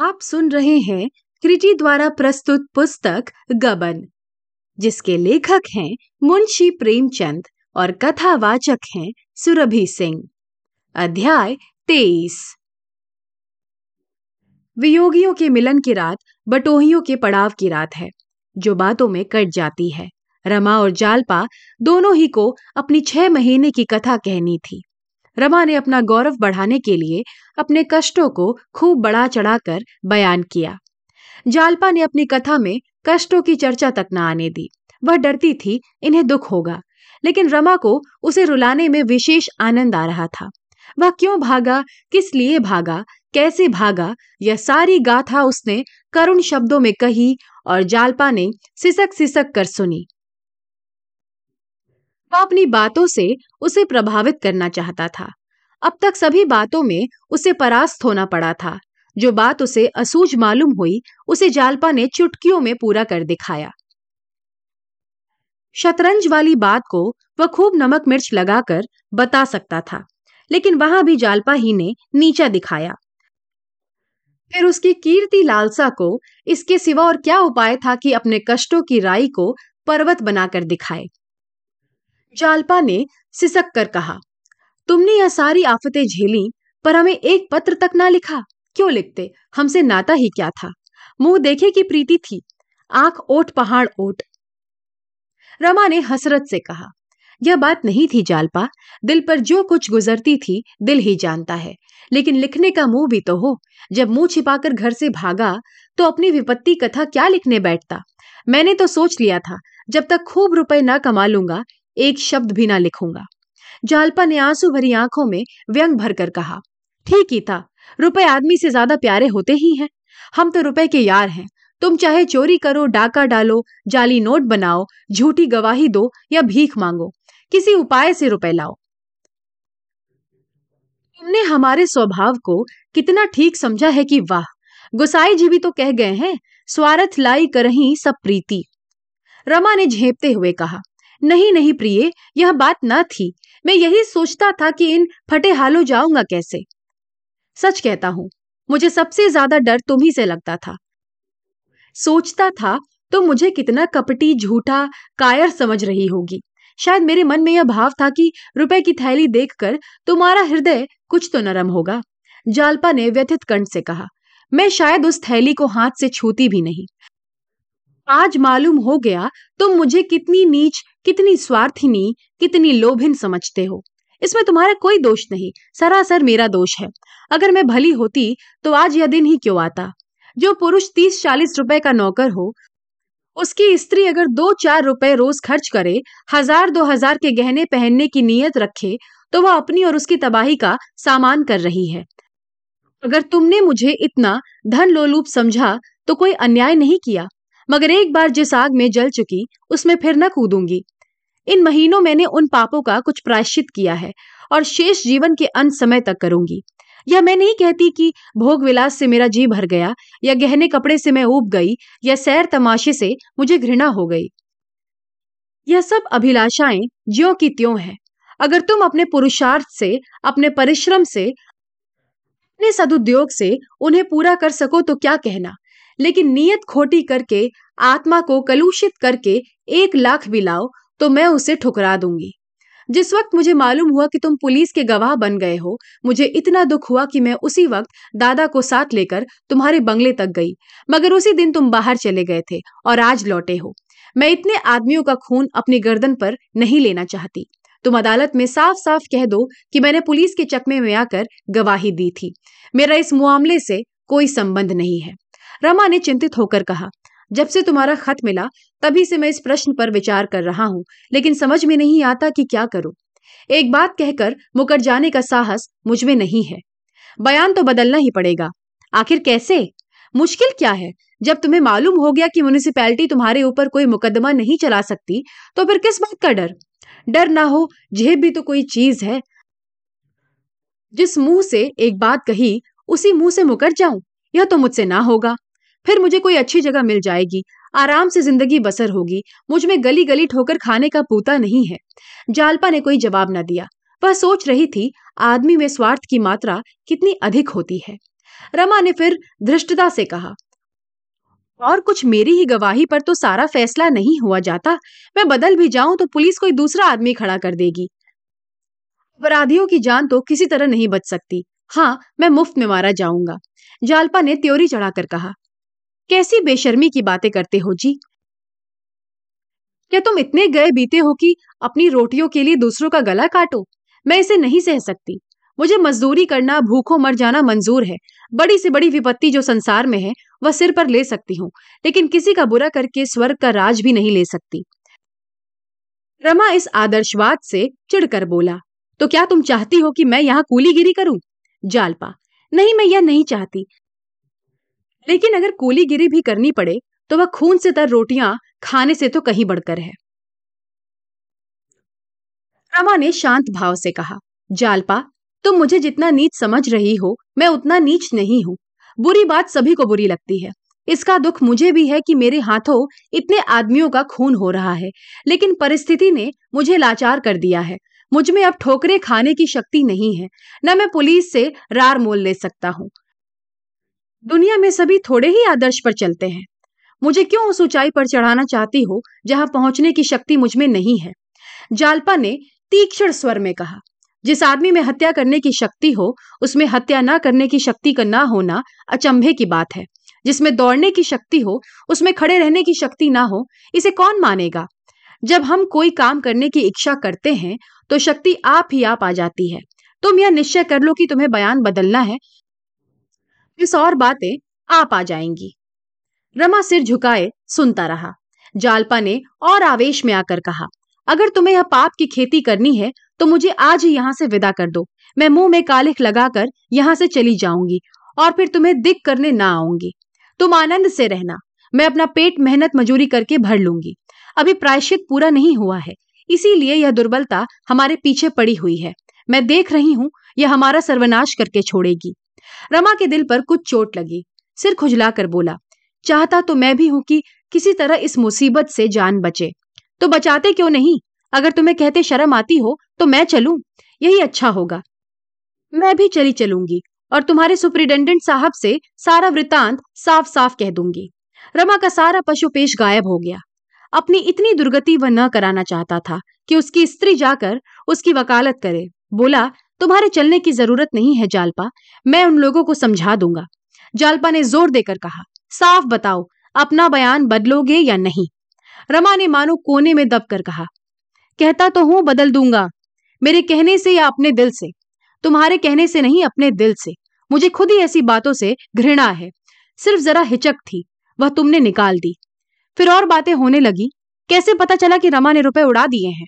आप सुन रहे हैं क्रिटी द्वारा प्रस्तुत पुस्तक गबन, जिसके लेखक हैं मुंशी प्रेमचंद और कथावाचक हैं सुरभि सिंह। अध्याय तेईस। वियोगियों के मिलन की रात, बटोहियों के पड़ाव की रात है, जो बातों में कट जाती है। रमा और जालपा दोनों ही को अपनी छह महीने की कथा कहनी थी। रमा ने अपना गौरव बढ़ाने के लिए अपने कष्टों को खूब बढ़ा चढ़ाकर बयान किया। जालपा ने अपनी कथा में कष्टों की चर्चा तक न आने दी। वह डरती थी, इन्हें दुख होगा। लेकिन रमा को उसे रुलाने में विशेष आनंद आ रहा था। वह क्यों भागा, किस लिए भागा, कैसे भागा, यह सारी गाथा उसने करुण शब्दों में कही और जालपा ने सिसक सिसक कर सुनी। वह अपनी बातों से उसे प्रभावित करना चाहता था। अब तक सभी बातों में उसे परास्त होना पड़ा था। जो बात उसे असूझ मालूम हुई, उसे जालपा ने चुटकियों में पूरा कर दिखाया। शतरंज वाली बात को वह खूब नमक मिर्च लगाकर बता सकता था, लेकिन वहाँ भी जालपा ही ने नीचा दिखाया। फिर उसकी कीर्ति लालसा को, इसके सिवा और क्या उपाय था कि अपने कष्टों की राई को पर्वत बनाकर दिखाए? जालपा ने सिसक कर कहा तुमने यह सारी आफतें झेली, पर हमें एक पत्र तक ना लिखा। क्यों लिखते? हमसे नाता ही क्या था? मुँह देखे की प्रीति थी। आँख ओट, पहाड़ ओट। रमा ने हसरत से कहा, यह बात नहीं थी जालपा। दिल पर जो कुछ गुजरती थी, दिल ही जानता है। लेकिन लिखने का मुँह भी तो हो। जब मुँह छिपाकर घर से भागा तो अपनी विपत्ति कथा क्या लिखने बैठता? मैंने तो सोच लिया था, जब तक खूब रुपए ना कमा लूँगा, एक शब्द भी ना लिखूँगा। जालपा ने आँसू भरी आँखों में व्यंग भरकर कहा, ठीक ही था, रुपए आदमी से ज़्यादा प्यारे होते ही हैं। हम तो रुपए के यार हैं। तुम चाहे चोरी करो, डाका डालो, जाली नोट बनाओ, झूठी गवाही दो या भीख मांगो, किसी उपाय से रुपए लाओ। तुमने हमारे स्वभाव को कितना ठीक समझा है कि वाह, गुसाई जी भी तो कह गए हैं, स्वार्थ लाई करही सब प्रीति। रमा ने झेपते हुए कहा, नहीं नहीं प्रिय, यह बात न थी। मैं यही सोचता था कि इन फटे हालो जाऊँगा कैसे। सच कहता हूँ, मुझे सबसे ज़्यादा डर तुम ही से लगता था। सोचता था तो मुझे कितना कपटी, झूठा, कायर समझ रही होगी। शायद मेरे मन में यह भाव था कि रुपए की थैली देखकर तुम्हारा हृदय कुछ तो नरम होगा, जालपा ने व्यथित कंठ से कहा। मैं शायद उस थैली को हाथ से छूती भी नहीं। आज मालूम हो गया तुम मुझे कितनी नीच कितनी स्वार्थिनी, कितनी लोभिन समझते हो। इसमें तुम्हारा कोई दोष नहीं, सरासर मेरा दोष है। अगर मैं भली होती तो आज यह दिन ही क्यों आता? जो पुरुष तीस चालीस रुपए का नौकर हो, उसकी स्त्री अगर दो चार रुपए रोज खर्च करे हज़ार दो हज़ार के गहने पहनने की नीयत रखे तो वह अपनी और उसकी तबाही का सामान कर रही है। अगर तुमने मुझे इतना धन लोलूप समझा तो कोई अन्याय नहीं किया। मगर एक बार जिस आग में जल चुकी, उसमें फिर न कूदूँगी। इन महीनों मैंने उन पापों का कुछ प्रायश्चित किया है और शेष जीवन के अंत समय तक करूँगी। यह मैं नहीं कहती कि भोग विलास से मेरा जी भर गया, या गहने कपड़े से मैं ऊब गई, या सैर तमाशे से मुझे घृणा हो गई। यह सब अभिलाषाएँ ज्यो की त्यों है। अगर तुम अपने पुरुषार्थ से, अपने परिश्रम से, अपने सदुद्योग से उन्हें पूरा कर सको तो क्या कहना? लेकिन नियत खोटी करके, आत्मा को कलुषित करके एक लाख भी लाओ तो मैं उसे ठुकरा दूँगी। जिस वक्त मुझे मालूम हुआ कि तुम पुलिस के गवाह बन गए हो, मुझे इतना दुख हुआ कि मैं उसी वक्त दादा को साथ लेकर तुम्हारे बंगले तक गई, मगर उसी दिन तुम बाहर चले गए थे और आज लौटे हो। मैं इतने आदमियों का खून अपनी गर्दन पर नहीं लेना चाहती। तुम अदालत में साफ़ साफ़ कह दो कि मैंने पुलिस के चकमे में आकर गवाही दी थी। मेरा इस मामले से कोई संबंध नहीं है। रमा ने चिंतित होकर कहा जब से तुम्हारा खत मिला, तभी से मैं इस प्रश्न पर विचार कर रहा हूँ, लेकिन समझ में नहीं आता कि क्या करूँ। एक बात कहकर मुकर जाने का साहस मुझमें नहीं है। बयान तो बदलना ही पड़ेगा। आखिर कैसे? मुश्किल क्या है? जब तुम्हें मालूम हो गया कि म्यूनिसिपैलिटी तुम्हारे ऊपर कोई मुकदमा नहीं चला सकती तो फिर किस बात का डर? डर ना हो, जेब भी तो कोई चीज़ है। जिस मुँह से एक बात कही, उसी मुँह से मुकर जाऊँ? यह तो मुझसे ना होगा। फिर मुझे कोई अच्छी जगह मिल जाएगी। आराम से ज़िंदगी बसर होगी। मुझमें गली गली ठोकर खाने का पूता नहीं है। जालपा ने कोई जवाब न दिया। वह सोच रही थी, आदमी में स्वार्थ की मात्रा कितनी अधिक होती है। रमा ने फिर धृष्टता से कहा, और कुछ मेरी ही गवाही पर तो सारा फैसला नहीं हुआ जाता। मैं बदल भी जाऊँ तो पुलिस कोई दूसरा आदमी खड़ा कर देगी। अपराधियों की जान तो किसी तरह नहीं बच सकती। हाँ मैं मुफ़्त में मारा जाऊँगा। जालपा ने त्योरी चढ़ाकर कहा कैसी बेशर्मी की बातें करते हो जी? क्या तुम इतने गए बीते हो कि अपनी रोटियों के लिए दूसरों का गला काटो? मैं इसे नहीं सह सकती। मुझे मजदूरी करना, भूखों मर जाना मंजूर है। बड़ी से बड़ी विपत्ति जो संसार में है, वह सिर पर ले सकती हूँ, लेकिन किसी का बुरा करके स्वर्ग का राज भी नहीं ले सकती। रमा इस आदर्शवाद से चिढ़कर बोला तो क्या तुम चाहती हो कि मैं यहाँ कूलीगिरी करूँ? जालपा नहीं, मैं यह नहीं चाहती। लेकिन अगर कोलीगिरी भी करनी पड़े तो वह खून से तर रोटियाँ खाने से तो कहीं बढ़कर है। रमा ने शांत भाव से कहा, जालपा, तुम मुझे जितना नीच समझ रही हो, मैं उतना नीच नहीं हूँ। बुरी बात सभी को बुरी लगती है। इसका दुख मुझे भी है कि मेरे हाथों इतने आदमियों का खून हो रहा है, लेकिन परिस्थिति ने मुझे लाचार कर दिया है। मुझमें अब ठोकरे खाने की शक्ति नहीं है। न मैं पुलिस से रार मोल ले सकता हूँ। दुनिया में सभी थोड़े ही आदर्श पर चलते हैं। मुझे क्यों उस ऊंचाई पर चढ़ाना चाहती हो, जहाँ पहुँचने की शक्ति मुझमें नहीं है? जालपा ने तीक्ष्ण स्वर में कहा, जिस आदमी में हत्या करने की शक्ति हो, उसमें हत्या न करने की शक्ति का ना होना अचंभे की बात है। जिसमें दौड़ने की शक्ति हो, उसमें खड़े रहने की शक्ति ना हो, इसे कौन मानेगा? जब हम कोई काम करने की इच्छा करते हैं तो शक्ति आप ही आप आ जाती है। तुम यह निश्चय कर लो कि तुम्हें बयान बदलना है इस और बातें आप आ जाएँगी। रमा सिर झुकाए, सुनता रहा। जालपा ने और आवेश में आकर कहा, अगर तुम्हें यह पाप की खेती करनी है तो मुझे आज ही यहाँ से विदा कर दो। मैं मुँह में कालिख लगाकर यहाँ से चली जाऊँगी और फिर तुम्हें दिख करने ना आऊँगी। तुम आनंद से रहना। मैं अपना पेट मेहनत मजूरी करके भर लूँगी। अभी प्रायश्चित पूरा नहीं हुआ है। इसीलिए यह दुर्बलता हमारे पीछे पड़ी हुई है। मैं देख रही हूँ, यह हमारा सर्वनाश करके छोड़ेगी। रमा के दिल पर कुछ चोट लगी। सिर खुजलाकर बोला, चाहता तो मैं भी हूँ कि किसी तरह इस मुसीबत से जान बचे। तो बचाते क्यों नहीं? अगर तुम्हें कहते शर्म आती हो तो मैं चलूँ। यही अच्छा होगा। मैं भी चली चलूँगी और तुम्हारे सुप्रिटेंडेंट साहब से सारा वृतांत साफ़ साफ़ कह दूँगी। रमा का सारा पशु पेश गायब हो गया। अपनी इतनी दुर्गति वह न कराना चाहता था कि उसकी स्त्री जाकर उसकी वकालत करे। बोला तुम्हारे चलने की ज़रूरत नहीं है, जालपा। मैं उन लोगों को समझा दूँगा। जालपा ने ज़ोर देकर कहा, साफ़ बताओ, अपना बयान बदलोगे या नहीं? रमा ने मानो कोने में दबकर कहा, कहता तो हूँ, बदल दूँगा। मेरे कहने से या अपने दिल से? तुम्हारे कहने से नहीं, अपने दिल से। मुझे खुद ही ऐसी बातों से घृणा है। सिर्फ़ जरा हिचक थी, वह तुमने निकाल दी। फिर और बातें होने लगी। कैसे पता चला कि रमा ने रुपए उड़ा दिए हैं?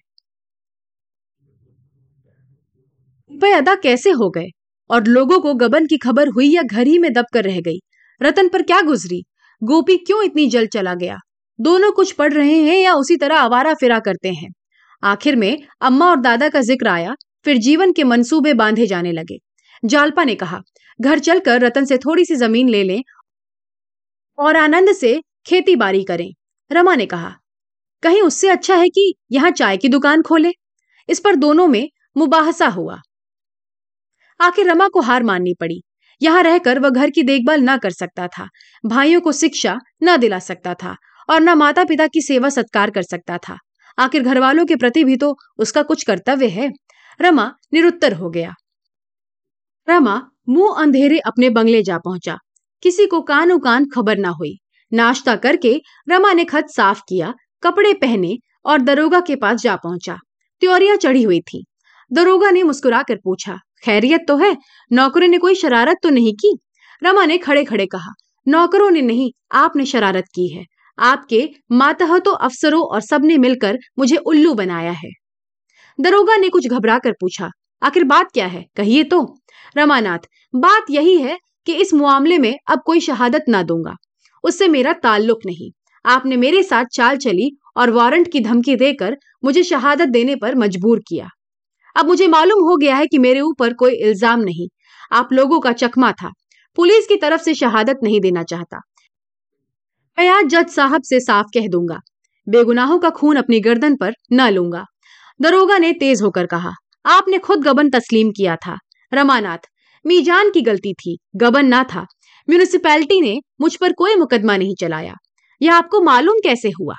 रुपए अदा कैसे हो गए? और लोगों को गबन की खबर हुई या घर ही में दब कर रह गई? रतन पर क्या गुजरी? गोपी क्यों इतनी जल्द चला गया? दोनों कुछ पढ़ रहे हैं या उसी तरह आवारा फिरा करते हैं? आखिर में अम्मा और दादा का ज़िक्र आया, फिर जीवन के मंसूबे बांधे जाने लगे। जालपा ने कहा, घर चलकर रतन से थोड़ी सी ज़मीन ले लें और आनंद से खेती बाड़ी करें। रमा ने कहा, कहीं उससे अच्छा है कि यहाँ चाय की दुकान खोले? इस पर दोनों में मुबाहसा हुआ। आखिर रमा को हार माननी पड़ी। यहाँ रहकर वह घर की देखभाल न कर सकता था। भाइयों को शिक्षा न दिला सकता था और न माता पिता की सेवा सत्कार कर सकता था। आखिर घर वालों के प्रति भी तो उसका कुछ कर्तव्य है। रमा निरुत्तर हो गया। रमा मुँह अंधेरे अपने बंगले जा पहुँचा। किसी को कानो कान खबर ना हुई। नाश्ता करके रमा ने खत साफ़ किया, कपड़े पहने और दरोगा के पास जा पहुँचा। त्योरिया चढ़ी हुई थी। दरोगा ने मुस्कुराकर पूछा खैरियत तो है, नौकरों ने कोई शरारत तो नहीं की? रमा ने खड़े खड़े कहा, नौकरों ने नहीं, आपने शरारत की है। आपके मातहतों अफसरों और सबने मिलकर मुझे उल्लू बनाया है। दरोगा ने कुछ घबरा कर पूछा, आखिर बात क्या है? कहिए तो। रमानाथ, बात यही है कि इस मामले में अब कोई शहादत ना दूँगा। उससे मेरा ताल्लुक नहीं। आपने मेरे साथ चाल चली और वारंट की धमकी देकर मुझे शहादत देने पर मजबूर किया। अब मुझे मालूम हो गया है कि मेरे ऊपर कोई इल्ज़ाम नहीं। आप लोगों का चकमा था। पुलिस की तरफ़ से शहादत नहीं देना चाहता। मैं आज जज साहब से साफ़ कह दूँगा। बेगुनाहों का खून अपनी गर्दन पर न लूँगा। दरोगा ने तेज होकर कहा, आपने खुद गबन तस्लीम किया था। रमानाथ, मीजान की गलती थी। गबन ना था। म्यूनिसिपैलिटी ने मुझ पर कोई मुकदमा नहीं चलाया। यह आपको मालूम कैसे हुआ?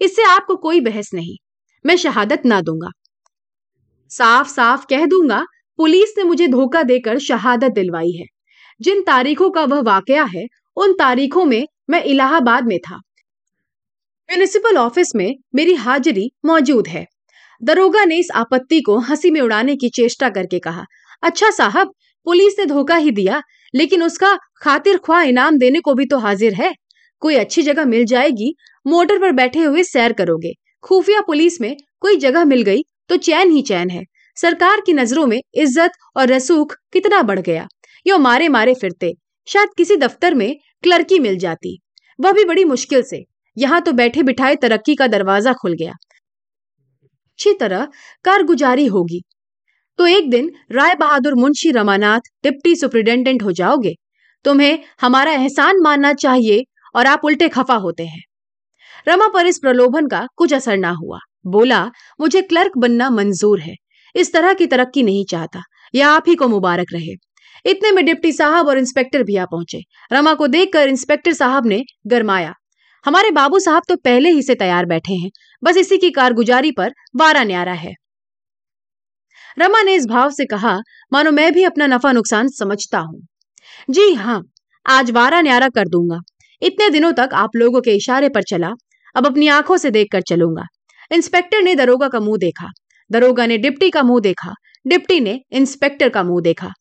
इससे आपको कोई बहस नहीं। मैं शहादत ना दूँगा। साफ़ साफ़ कह दूँगा, पुलिस ने मुझे धोखा देकर शहादत दिलवाई है। जिन तारीखों का वह वाकया है, उन तारीखों में मैं इलाहाबाद में था। म्यूनिसिपल ऑफ़िस में मेरी हाजिरी मौजूद है। दरोगा ने इस आपत्ति को हँसी में उड़ाने की चेष्टा करके कहा अच्छा साहब, पुलिस ने धोखा ही दिया, लेकिन उसका खातिर ख्वाह इनाम देने को भी तो हाजिर है। कोई अच्छी जगह मिल जाएगी, मोटर पर बैठे हुए सैर करोगे। खुफिया पुलिस में कोई जगह मिल गई तो चैन ही चैन है। सरकार की नज़रों में इज़्ज़त और रसूख कितना बढ़ गया। यो मारे मारे फिरते। शायद किसी दफ्तर में क्लर्की मिल जाती। वह भी बड़ी मुश्किल से। यहाँ तो बैठे बिठाए तरक्की का दरवाज़ा खुल गया। अच्छी तरह कारगुजारी होगी। तो एक दिन राय बहादुर मुंशी रमानाथ, डिप्टी सुप्रिंटेंडेंट हो जाओगे। तुम्हें हमारा एहसान मानना चाहिए और आप उल्टे खफा होते हैं। रमा पर इस प्रलोभन का कुछ असर ना हुआ। बोला, मुझे क्लर्क बनना मंजूर है। इस तरह की तरक्की नहीं चाहता। यह आप ही को मुबारक रहे। इतने में डिप्टी साहब और इंस्पेक्टर भी आ पहुँचे। रमा को देखकर इंस्पेक्टर साहब ने गरमाया, हमारे बाबू साहब तो पहले ही से तैयार बैठे हैं। बस इसी की कारगुजारी पर वारा न्यारा है। रमा ने इस भाव से कहा, मानो मैं भी अपना नफा नुकसान समझता हूँ। जी हाँ आज वारा न्यारा कर दूँगा। इतने दिनों तक आप लोगों के इशारे पर चला। अब अपनी आँखों से देखकर चलूँगा। इंस्पेक्टर ने दरोगा का मुँह देखा। दरोगा ने डिप्टी का मुँह देखा। डिप्टी ने इंस्पेक्टर का मुँह देखा।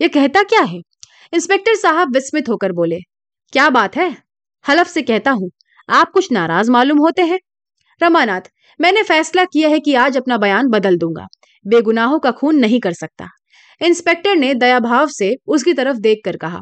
यह कहता क्या है? इंस्पेक्टर साहब विस्मित होकर बोले, क्या बात है? हलफ से कहता हूँ, आप कुछ नाराज़ मालूम होते हैं? रमानाथ, मैंने फैसला किया है कि आज अपना बयान बदल दूँगा। बेगुनाहों का खून नहीं कर सकता। इंस्पेक्टर ने दया भाव से उसकी तरफ़ देख कर कहा,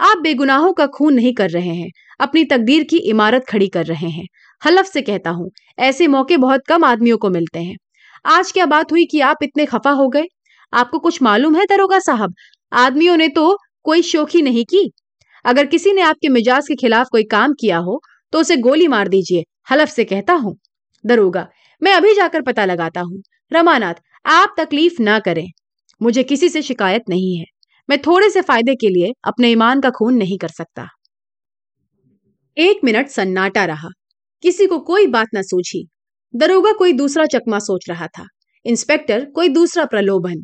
आप बेगुनाहों का खून नहीं कर रहे हैं। अपनी तकदीर की इमारत खड़ी कर रहे हैं। हलफ से कहता हूँ, ऐसे मौके बहुत कम आदमियों को मिलते हैं। आज क्या बात हुई कि आप इतने खफा हो गए? आपको कुछ मालूम है दरोगा साहब? आदमियों ने तो कोई शोखी नहीं की। अगर किसी ने आपके मिजाज के खिलाफ कोई काम किया हो तो उसे गोली मार दीजिए, हलफ से कहता हूँ। दरोगा, मैं अभी जाकर पता लगाता हूँ। रमानाथ, आप तकलीफ़ ना करें। मुझे किसी से शिकायत नहीं है। मैं थोड़े से फ़ायदे के लिए अपने ईमान का खून नहीं कर सकता। एक मिनट सन्नाटा रहा। किसी को कोई बात ना सूझी दरोगा कोई दूसरा चकमा सोच रहा था। इंस्पेक्टर कोई दूसरा प्रलोभन।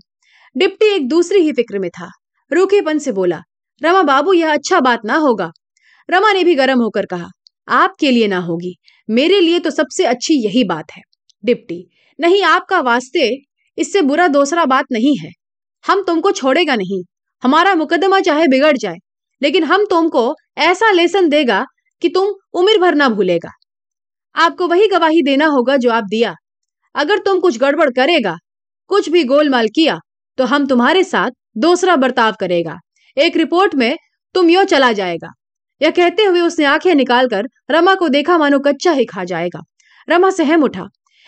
डिप्टी एक दूसरी ही फ़िक्र में था। रूखेपन से बोला, रमा बाबू, यह अच्छा बात ना होगा। रमा ने भी गर्म होकर कहा, आपके लिए ना होगी। मेरे लिए तो सबसे अच्छी यही बात है। डिप्टी, नहीं आपका वास्ते इससे बुरा दूसरा बात नहीं है। हम तुमको छोड़ेगा नहीं। हमारा मुकदमा चाहे बिगड़ जाए, लेकिन हम तुमको ऐसा लेसन देगा कि तुम उम्र भर ना भूलेगा। आपको वही गवाही देना होगा जो आप दिया। अगर तुम कुछ गड़बड़ करेगा, कुछ भी गोलमाल किया तो हम तुम्हारे साथ दूसरा बर्ताव करेगा। एक रिपोर्ट में तुम यो चला जाएगा। यह कहते हुए उसने आँखें निकालकर रमा को देखा मानो कच्चा ही खा जाएगा। रमा सहम उठा।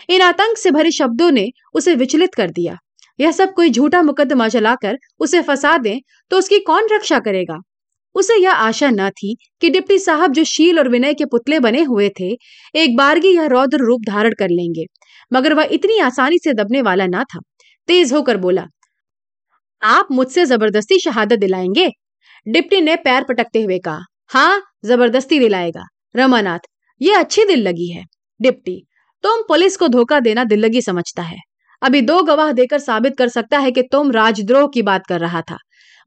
इन आतंक से भरे शब्दों ने उसे विचलित कर दिया। यह सब कोई झूठा मुकदमा चलाकर उसे फंसा दे तो उसकी कौन रक्षा करेगा? उसे यह आशा न थी कि डिप्टी साहब जो शील और विनय के पुतले बने हुए थे, एक बारगी यह रौद्र रूप धारण कर लेंगे। मगर वह इतनी आसानी से दबने वाला ना था। तेज होकर बोला, आप मुझसे ज़बरदस्ती शहादत दिलाएँगे? डिप्टी ने पैर पटकते हुए कहा हाँ ज़बरदस्ती दिलाएगा। रमानाथ, ये अच्छी दिल लगी है। डिप्टी, तुम पुलिस को धोखा देना दिल लगी समझता है। अभी दो गवाह देकर साबित कर सकता है कि तुम राजद्रोह की बात कर रहा था।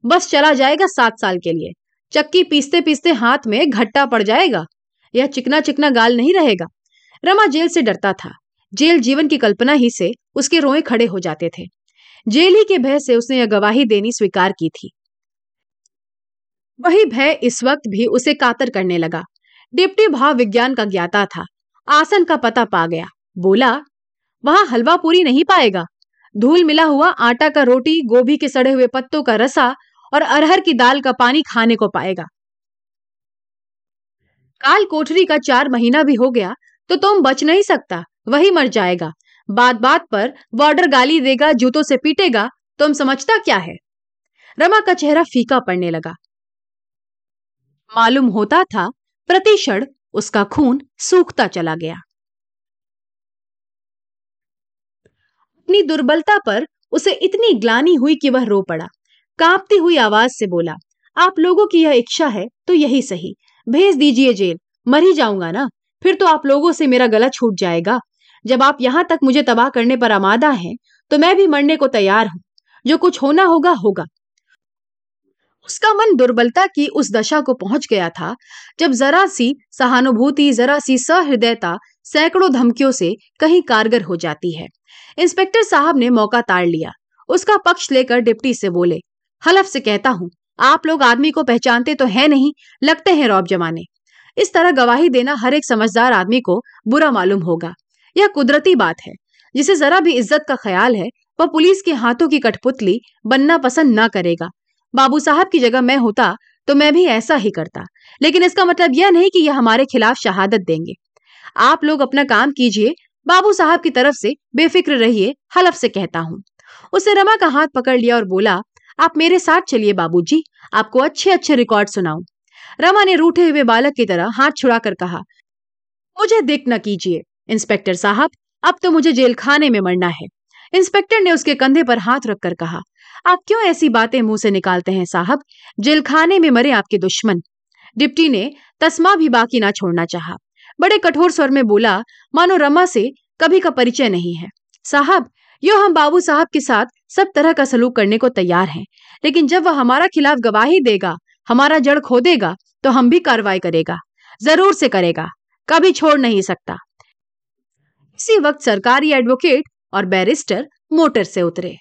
बस चला जाएगा सात साल के लिए। चक्की पीसते पीसते हाथ में घट्टा पड़ जाएगा। यह चिकना चिकना गाल नहीं रहेगा। रमा जेल से डरता था। जेल जीवन की कल्पना ही से उसके रोए खड़े हो जाते थे। जेल ही के भय से उसने यह गवाही देनी स्वीकार की थी। वही भय इस वक्त भी उसे कातर करने लगा। डिप्टी भाव विज्ञान का ज्ञाता था। आसन का पता पा गया। बोला, वहाँ हलवा पूरी नहीं पाएगा। धूल मिला हुआ आटा का रोटी, गोभी के सड़े हुए पत्तों का रसा और अरहर की दाल का पानी खाने को पाएगा। काल कोठरी का चार महीना भी हो गया तो तुम बच नहीं सकता, वही मर जाएगा। बात बात पर बॉर्डर गाली देगा, जूतों से पीटेगा, तुम समझता क्या है? रमा का चेहरा फीका पड़ने लगा। मालूम होता था प्रतिक्षण उसका खून सूखता चला गया। अपनी दुर्बलता पर उसे इतनी ग्लानी हुई कि वह रो पड़ा। कांपती हुई आवाज़ से बोला, आप लोगों की यह इच्छा है तो यही सही। भेज दीजिए जेल। मर ही जाऊँगा ना? फिर तो आप लोगों से मेरा गला छूट जाएगा। जब आप यहाँ तक मुझे तबाह करने पर आमादा हैं तो मैं भी मरने को तैयार हूँ। जो कुछ होना होगा होगा। उसका मन दुर्बलता की उस दशा को पहुँच गया था, जब जरा सी सहानुभूति, जरा सी सहृदयता सैकड़ों धमकियों से कहीं कारगर हो जाती है। इंस्पेक्टर साहब ने मौका ताड़ लिया। उसका पक्ष लेकर डिप्टी से बोले हलफ से कहता हूँ, आप लोग आदमी को पहचानते तो है नहीं, लगते हैं रौब जमाने। इस तरह गवाही देना हर एक समझदार आदमी को बुरा मालूम होगा। यह कुदरती बात है, जिसे जरा भी इज़्ज़त का ख्याल है, वह पुलिस के हाथों की कठपुतली बनना पसंद ना करेगा। बाबू साहब की जगह मैं होता तो मैं भी ऐसा ही करता। लेकिन इसका मतलब यह नहीं कि यह हमारे खिलाफ शहादत देंगे। आप लोग अपना काम कीजिए, बाबू साहब की तरफ़ से बेफिक्र रहिए, हलफ से कहता हूँ। उसने रमा का हाथ पकड़ लिया और बोला आप मेरे साथ चलिए बाबूजी। आपको अच्छे अच्छे रिकॉर्ड सुनाऊं। रमा ने रूठे हुए बालक की तरह हाथ छुड़ाकर कहा, मुझे देख न कीजिए, इंस्पेक्टर साहब। अब तो मुझे जेल खाने में मरना है। इंस्पेक्टर ने उसके कंधे पर हाथ रखकर कहा, आप क्यों ऐसी बातें मुँह से निकालते हैं साहब? जेल खाने में मरे आपके दुश्मन। डिप्टी ने, तस्मा भी बाकी ना छोड़ना चाहा। बड़े कठोर स्वर में बोला, मानो रमा से कभी का परिचय नहीं है। साहब यो हम बाबू साहब के साथ सब तरह का सलूक करने को तैयार हैं। लेकिन जब वह हमारा खिलाफ गवाही देगा, हमारा जड़ खो देगा तो हम भी कार्रवाई करेगा, ज़रूर से करेगा, कभी छोड़ नहीं सकता। इसी वक्त सरकारी एडवोकेट और बैरिस्टर मोटर से उतरे।